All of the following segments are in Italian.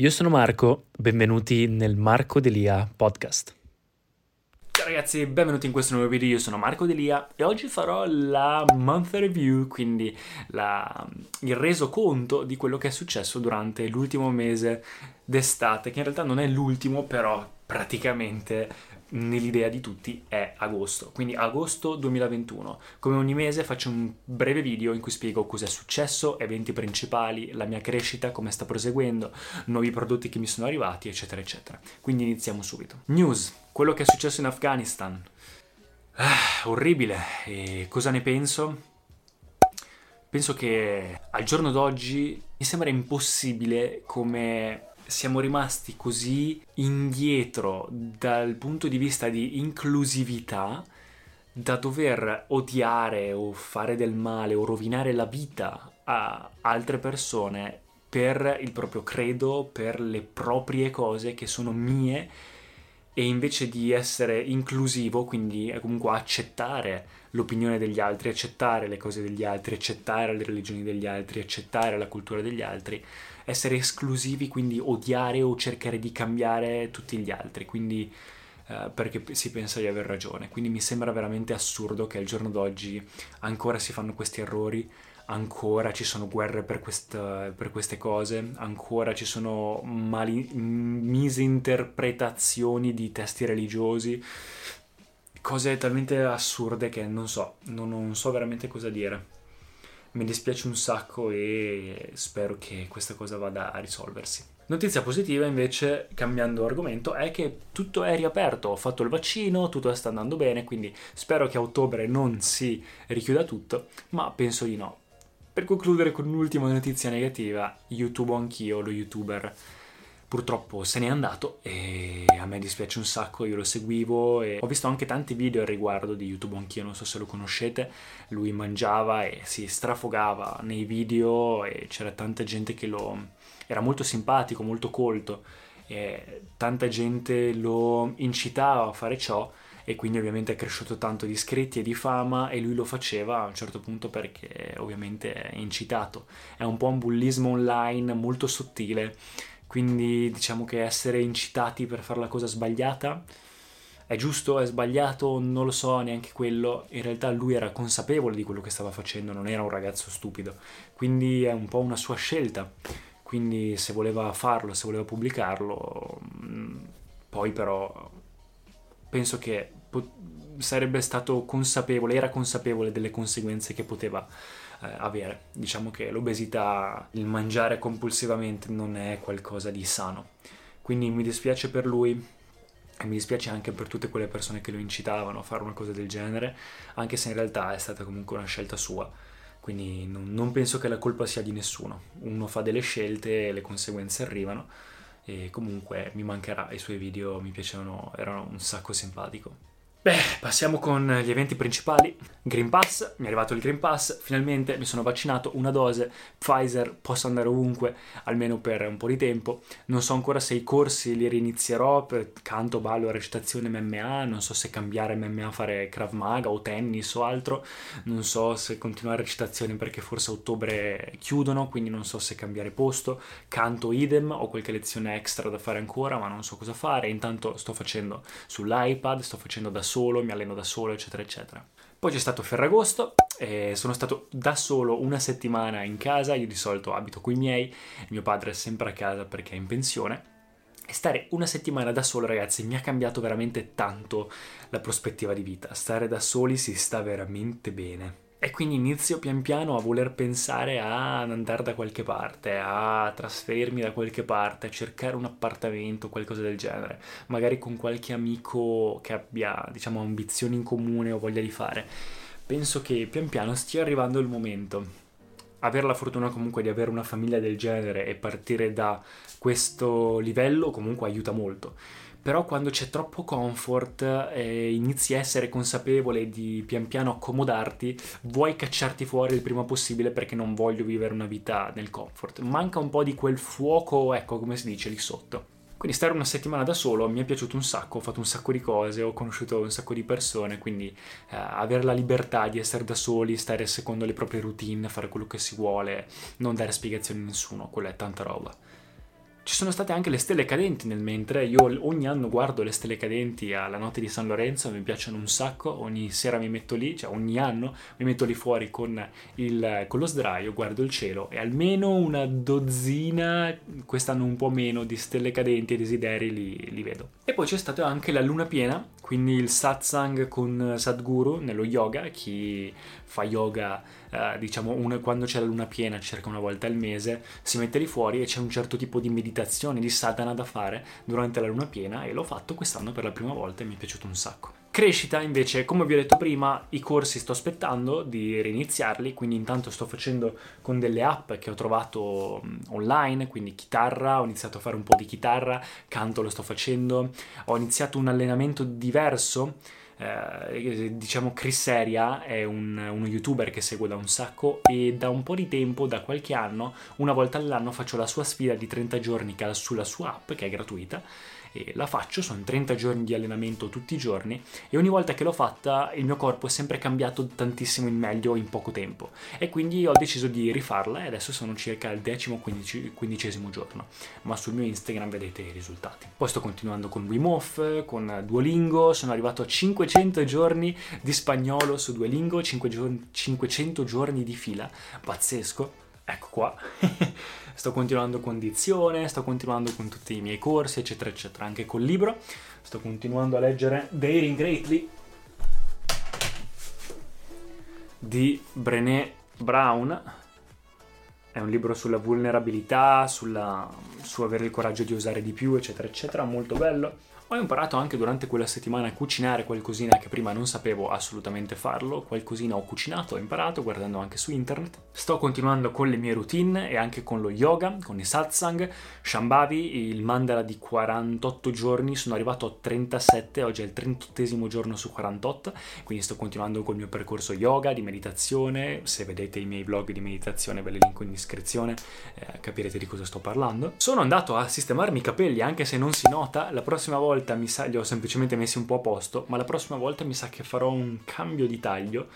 Io sono Marco, benvenuti nel Marco Delia podcast. Ciao ragazzi, benvenuti in questo nuovo video, io sono Marco Delia e oggi farò la month review, quindi la, il resoconto di quello che è successo durante l'ultimo mese d'estate, che in realtà non è l'ultimo, però praticamente nell'idea di tutti è agosto. Quindi agosto 2021. Come ogni mese faccio un breve video in cui spiego cosa è successo, eventi principali, la mia crescita, come sta proseguendo, nuovi prodotti che mi sono arrivati, eccetera, eccetera. Quindi iniziamo subito. News, quello che è successo in Afghanistan. Ah, orribile. E cosa ne penso? Penso che al giorno d'oggi mi sembra impossibile come siamo rimasti così indietro dal punto di vista di inclusività da dover odiare o fare del male o rovinare la vita a altre persone per il proprio credo, per le proprie cose che sono mie e invece di essere inclusivo, quindi comunque accettare l'opinione degli altri, accettare le cose degli altri, accettare le religioni degli altri, accettare la cultura degli altri, essere esclusivi, quindi odiare o cercare di cambiare tutti gli altri, quindi eh, perché si pensa di aver ragione. Quindi mi sembra veramente assurdo che al giorno d'oggi ancora si fanno questi errori, ancora ci sono guerre per, questa, per queste cose, ancora ci sono mali, misinterpretazioni di testi religiosi, cose talmente assurde che non so, non, non so veramente cosa dire mi dispiace un sacco e spero che questa cosa vada a risolversi. Notizia positiva invece, cambiando argomento, è che tutto è riaperto, ho fatto il vaccino, tutto sta andando bene, quindi spero che a ottobre non si richiuda tutto, ma penso di no. Per concludere con un'ultima notizia negativa, YouTube anch'io, lo youtuber. Purtroppo se n'è andato e a me dispiace un sacco, io lo seguivo e ho visto anche tanti video al riguardo di YouTube anch'io, non so se lo conoscete, lui mangiava e si strafogava nei video e c'era tanta gente che lo... era molto simpatico, molto colto e tanta gente lo incitava a fare ciò e quindi ovviamente è cresciuto tanto di iscritti e di fama e lui lo faceva a un certo punto perché ovviamente è incitato. È un po' un bullismo online molto sottile quindi diciamo che essere incitati per fare la cosa sbagliata è giusto, è sbagliato, non lo so neanche quello. In realtà lui era consapevole di quello che stava facendo, non era un ragazzo stupido. Quindi è un po' una sua scelta. Quindi se voleva farlo, se voleva pubblicarlo, mm, poi però penso che sarebbe stato consapevole, era consapevole delle conseguenze che poteva eh, avere. Diciamo che l'obesità, il mangiare compulsivamente non è qualcosa di sano. Quindi mi dispiace per lui e mi dispiace anche per tutte quelle persone che lo incitavano a fare una cosa del genere, anche se in realtà è stata comunque una scelta sua. Quindi non penso che la colpa sia di nessuno. Uno fa delle scelte e le conseguenze arrivano e comunque mi mancherà, i suoi video mi piacevano, erano un sacco simpatico. Beh, passiamo con gli eventi principali. Green Pass, mi è arrivato il Green Pass, finalmente mi sono vaccinato, una dose, Pfizer, posso andare ovunque, almeno per un po' di tempo. Non so ancora se i corsi li rinizierò, per canto, ballo, recitazione, MMA, non so se cambiare MMA, fare Krav Maga o tennis o altro, non so se continuare recitazione perché forse a ottobre chiudono, quindi non so se cambiare posto, canto idem, ho qualche lezione extra da fare ancora, ma non so cosa fare, intanto sto facendo sull'iPad, sto facendo da solo, mi alleno da solo, eccetera, eccetera. Poi c'è stato Ferragosto, eh, sono stato da solo una settimana in casa, io di solito abito con i miei, mio padre è sempre a casa perché è in pensione. E stare una settimana da solo, ragazzi, mi ha cambiato veramente tanto la prospettiva di vita. Stare da soli si sta veramente bene. E quindi inizio pian piano a voler pensare a andare da qualche parte, a trasferirmi da qualche parte, a cercare un appartamento, qualcosa del genere, magari con qualche amico che abbia, diciamo, ambizioni in comune o voglia di fare. Penso che pian piano stia arrivando il momento. Avere la fortuna comunque di avere una famiglia del genere e partire da questo livello comunque aiuta molto però quando c'è troppo comfort e inizi a essere consapevole di pian piano accomodarti, vuoi cacciarti fuori il prima possibile perché non voglio vivere una vita nel comfort. Manca un po' di quel fuoco, ecco come si dice lì sotto. Quindi stare una settimana da solo mi è piaciuto un sacco, ho fatto un sacco di cose, ho conosciuto un sacco di persone, quindi eh, avere la libertà di essere da soli, stare secondo le proprie routine, fare quello che si vuole, non dare spiegazioni a nessuno, quella è tanta roba ci sono state anche le stelle cadenti nel mentre. Io ogni anno guardo le stelle cadenti alla notte di San Lorenzo, mi piacciono un sacco. Ogni sera mi metto lì, cioè ogni anno mi metto lì fuori con, il, con lo sdraio, guardo il cielo e almeno una dozzina, quest'anno un po' meno, di stelle cadenti e desideri li, li vedo. E poi c'è stata anche la luna piena, quindi il satsang con Sadhguru nello yoga. Chi fa yoga, eh, diciamo, un, quando c'è la luna piena, circa una volta al mese, si mette lì fuori e c'è un certo tipo di meditazione, di sadhana da fare durante la luna piena e l'ho fatto quest'anno per la prima volta e mi è piaciuto un sacco. Crescita invece, come vi ho detto prima, i corsi sto aspettando di reiniziarli, quindi intanto sto facendo con delle app che ho trovato online, quindi chitarra, ho iniziato a fare un po' di chitarra, canto lo sto facendo, ho iniziato un allenamento diverso eh, diciamo Chris Seria è un, uno youtuber che seguo da un sacco e da un po' di tempo, da qualche anno, una volta all'anno faccio la sua sfida di 30 giorni sulla sua app che è gratuita e la faccio, sono 30 giorni di allenamento tutti i giorni e ogni volta che l'ho fatta il mio corpo è sempre cambiato tantissimo in meglio in poco tempo. E quindi ho deciso di rifarla e adesso sono circa al decimo quindicesimo giorno, ma sul mio Instagram vedete i risultati. Poi sto continuando con Wim Hof, con Duolingo, sono arrivato a 500 giorni di spagnolo su Duolingo, 500 giorni di fila, pazzesco, ecco qua. sto continuando con dizione, sto continuando con tutti i miei corsi, eccetera, eccetera, anche col libro. Sto continuando a leggere Daring Greatly di Brené Brown. È un libro sulla vulnerabilità, sulla, su avere il coraggio di usare di più, eccetera, eccetera, molto bello. Ho imparato anche durante quella settimana a cucinare qualcosina che prima non sapevo assolutamente farlo, qualcosina ho cucinato, ho imparato guardando anche su internet. Sto continuando con le mie routine e anche con lo yoga, con i satsang, Shambhavi, il mandala di 48 giorni, sono arrivato a 37, oggi è il 38 giorno su 48, quindi sto continuando col mio percorso yoga, di meditazione, se vedete i miei vlog di meditazione ve li linko in descrizione, eh, capirete di cosa sto parlando. Sono andato a sistemarmi i capelli anche se non si nota, la prossima volta volta mi sa, li ho semplicemente messi un po' a posto, ma la prossima volta mi sa che farò un cambio di taglio,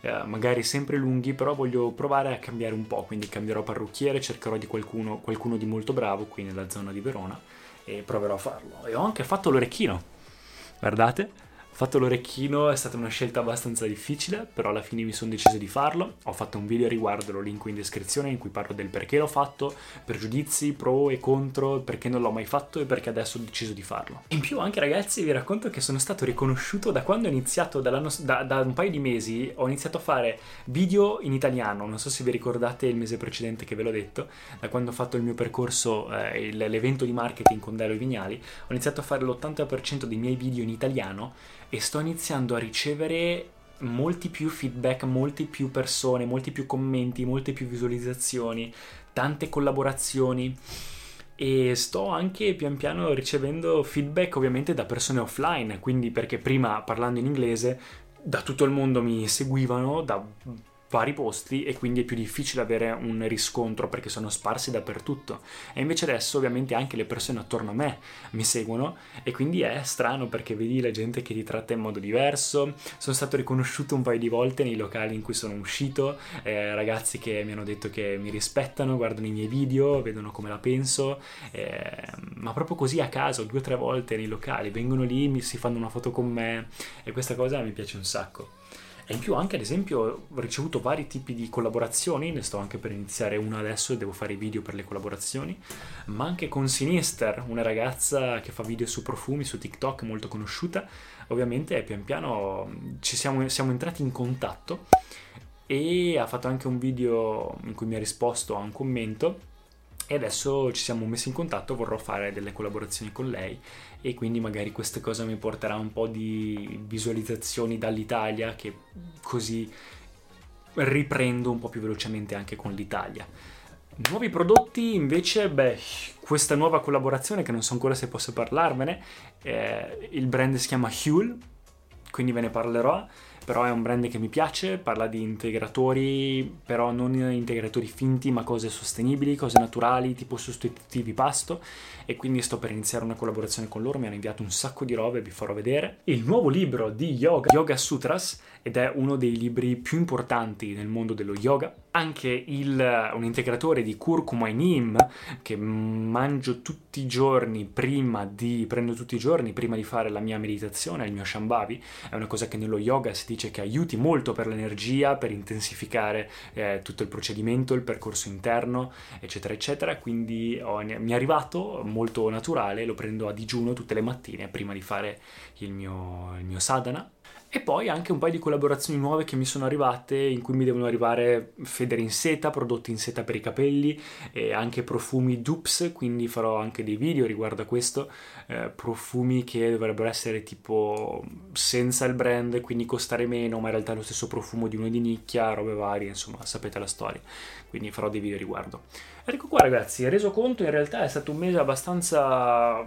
eh, magari sempre lunghi, però voglio provare a cambiare un po', quindi cambierò parrucchiere, cercherò di qualcuno, qualcuno di molto bravo qui nella zona di Verona e proverò a farlo. E ho anche fatto l'orecchino, guardate ho fatto l'orecchino, è stata una scelta abbastanza difficile, però alla fine mi sono deciso di farlo. Ho fatto un video riguardo, lo linko in descrizione, in cui parlo del perché l'ho fatto, pregiudizi, pro e contro, perché non l'ho mai fatto e perché adesso ho deciso di farlo. In più anche ragazzi vi racconto che sono stato riconosciuto da quando ho iniziato, da, da un paio di mesi, ho iniziato a fare video in italiano, non so se vi ricordate il mese precedente che ve l'ho detto, da quando ho fatto il mio percorso, eh, l'evento di marketing con Delo Vignali, ho iniziato a fare l'80% dei miei video in italiano e sto iniziando a ricevere molti più feedback, molte più persone, molti più commenti, molte più visualizzazioni, tante collaborazioni. E sto anche pian piano ricevendo feedback ovviamente da persone offline, quindi perché prima parlando in inglese da tutto il mondo mi seguivano, da vari posti e quindi è più difficile avere un riscontro perché sono sparsi dappertutto. E invece adesso ovviamente anche le persone attorno a me mi seguono e quindi è strano perché vedi la gente che ti tratta in modo diverso. Sono stato riconosciuto un paio di volte nei locali in cui sono uscito, eh, ragazzi che mi hanno detto che mi rispettano, guardano i miei video, vedono come la penso, eh, ma proprio così a caso, due o tre volte nei locali, vengono lì, mi, si fanno una foto con me e questa cosa mi piace un sacco. E in più anche ad esempio ho ricevuto vari tipi di collaborazioni, ne sto anche per iniziare una adesso e devo fare i video per le collaborazioni, ma anche con Sinister, una ragazza che fa video su profumi su TikTok molto conosciuta, ovviamente pian piano ci siamo, siamo entrati in contatto e ha fatto anche un video in cui mi ha risposto a un commento e adesso ci siamo messi in contatto, vorrò fare delle collaborazioni con lei e quindi magari questa cosa mi porterà un po' di visualizzazioni dall'Italia che così riprendo un po' più velocemente anche con l'Italia. Nuovi prodotti invece, beh, questa nuova collaborazione che non so ancora se posso parlarvene, eh, il brand si chiama Huel, quindi ve ne parlerò però è un brand che mi piace, parla di integratori, però non integratori finti, ma cose sostenibili, cose naturali, tipo sostitutivi pasto, e quindi sto per iniziare una collaborazione con loro, mi hanno inviato un sacco di robe, vi farò vedere. Il nuovo libro di yoga, Yoga Sutras, ed è uno dei libri più importanti nel mondo dello yoga, anche il, un integratore di curcuma e neem che mangio tutti i giorni prima di prendo tutti i giorni prima di fare la mia meditazione, il mio shambhavi, è una cosa che nello yoga si dice che aiuti molto per l'energia, per intensificare eh, tutto il procedimento, il percorso interno, eccetera eccetera, quindi ho, mi è arrivato molto naturale, lo prendo a digiuno tutte le mattine prima di fare il mio, il mio sadhana e poi anche un paio di collaborazioni nuove che mi sono arrivate, in cui mi devono arrivare federe in seta, prodotti in seta per i capelli e anche profumi dupes, quindi farò anche dei video riguardo a questo, eh, profumi che dovrebbero essere tipo senza il brand, quindi costare meno, ma in realtà è lo stesso profumo di uno di nicchia, robe varie, insomma, sapete la storia. Quindi farò dei video riguardo. Ecco qua ragazzi, reso conto in realtà è stato un mese abbastanza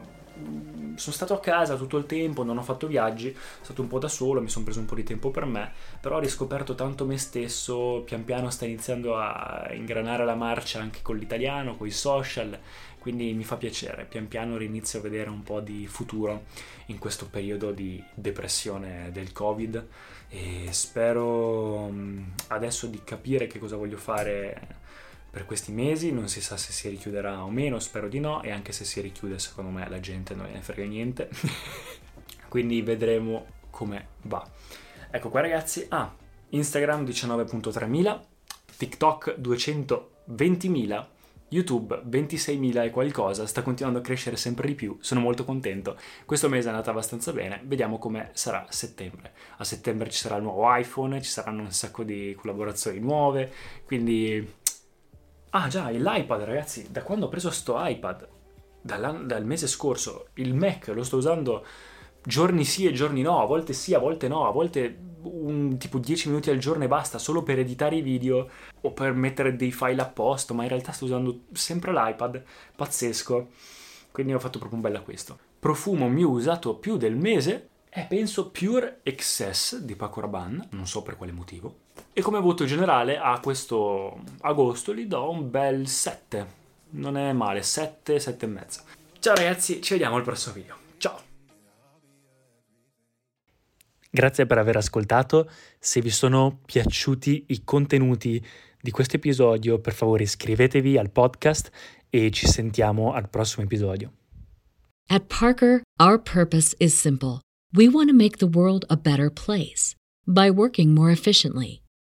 sono stato a casa tutto il tempo, non ho fatto viaggi, sono stato un po' da solo, mi sono preso un po' di tempo per me, però ho riscoperto tanto me stesso, pian piano sta iniziando a ingranare la marcia anche con l'italiano, con i social, quindi mi fa piacere, pian piano rinizio a vedere un po' di futuro in questo periodo di depressione del Covid e spero adesso di capire che cosa voglio fare per questi mesi, non si sa se si richiuderà o meno, spero di no, e anche se si richiude secondo me la gente non ne frega niente, quindi vedremo come va. Ecco qua ragazzi, ah, Instagram 19.3 TikTok 220.000, YouTube 26.000 e qualcosa, sta continuando a crescere sempre di più, sono molto contento. Questo mese è andato abbastanza bene, vediamo come sarà settembre. A settembre ci sarà il nuovo iPhone, ci saranno un sacco di collaborazioni nuove, quindi Ah già, l'iPad ragazzi, da quando ho preso sto iPad, dal mese scorso, il Mac lo sto usando giorni sì e giorni no, a volte sì, a volte no, a volte un, tipo 10 minuti al giorno e basta, solo per editare i video o per mettere dei file a posto, ma in realtà sto usando sempre l'iPad, pazzesco, quindi ho fatto proprio un bel acquisto. Profumo mio usato più del mese è penso Pure Excess di Paco Rabanne, non so per quale motivo. E come voto generale a questo agosto gli do un bel 7. Non è male, 7, 7 e mezzo. Ciao ragazzi, ci vediamo al prossimo video. Ciao! Grazie per aver ascoltato. Se vi sono piaciuti i contenuti di questo episodio, per favore iscrivetevi al podcast e ci sentiamo al prossimo episodio. At Parker, our purpose is simple. We want to make the world a better place by working more efficiently,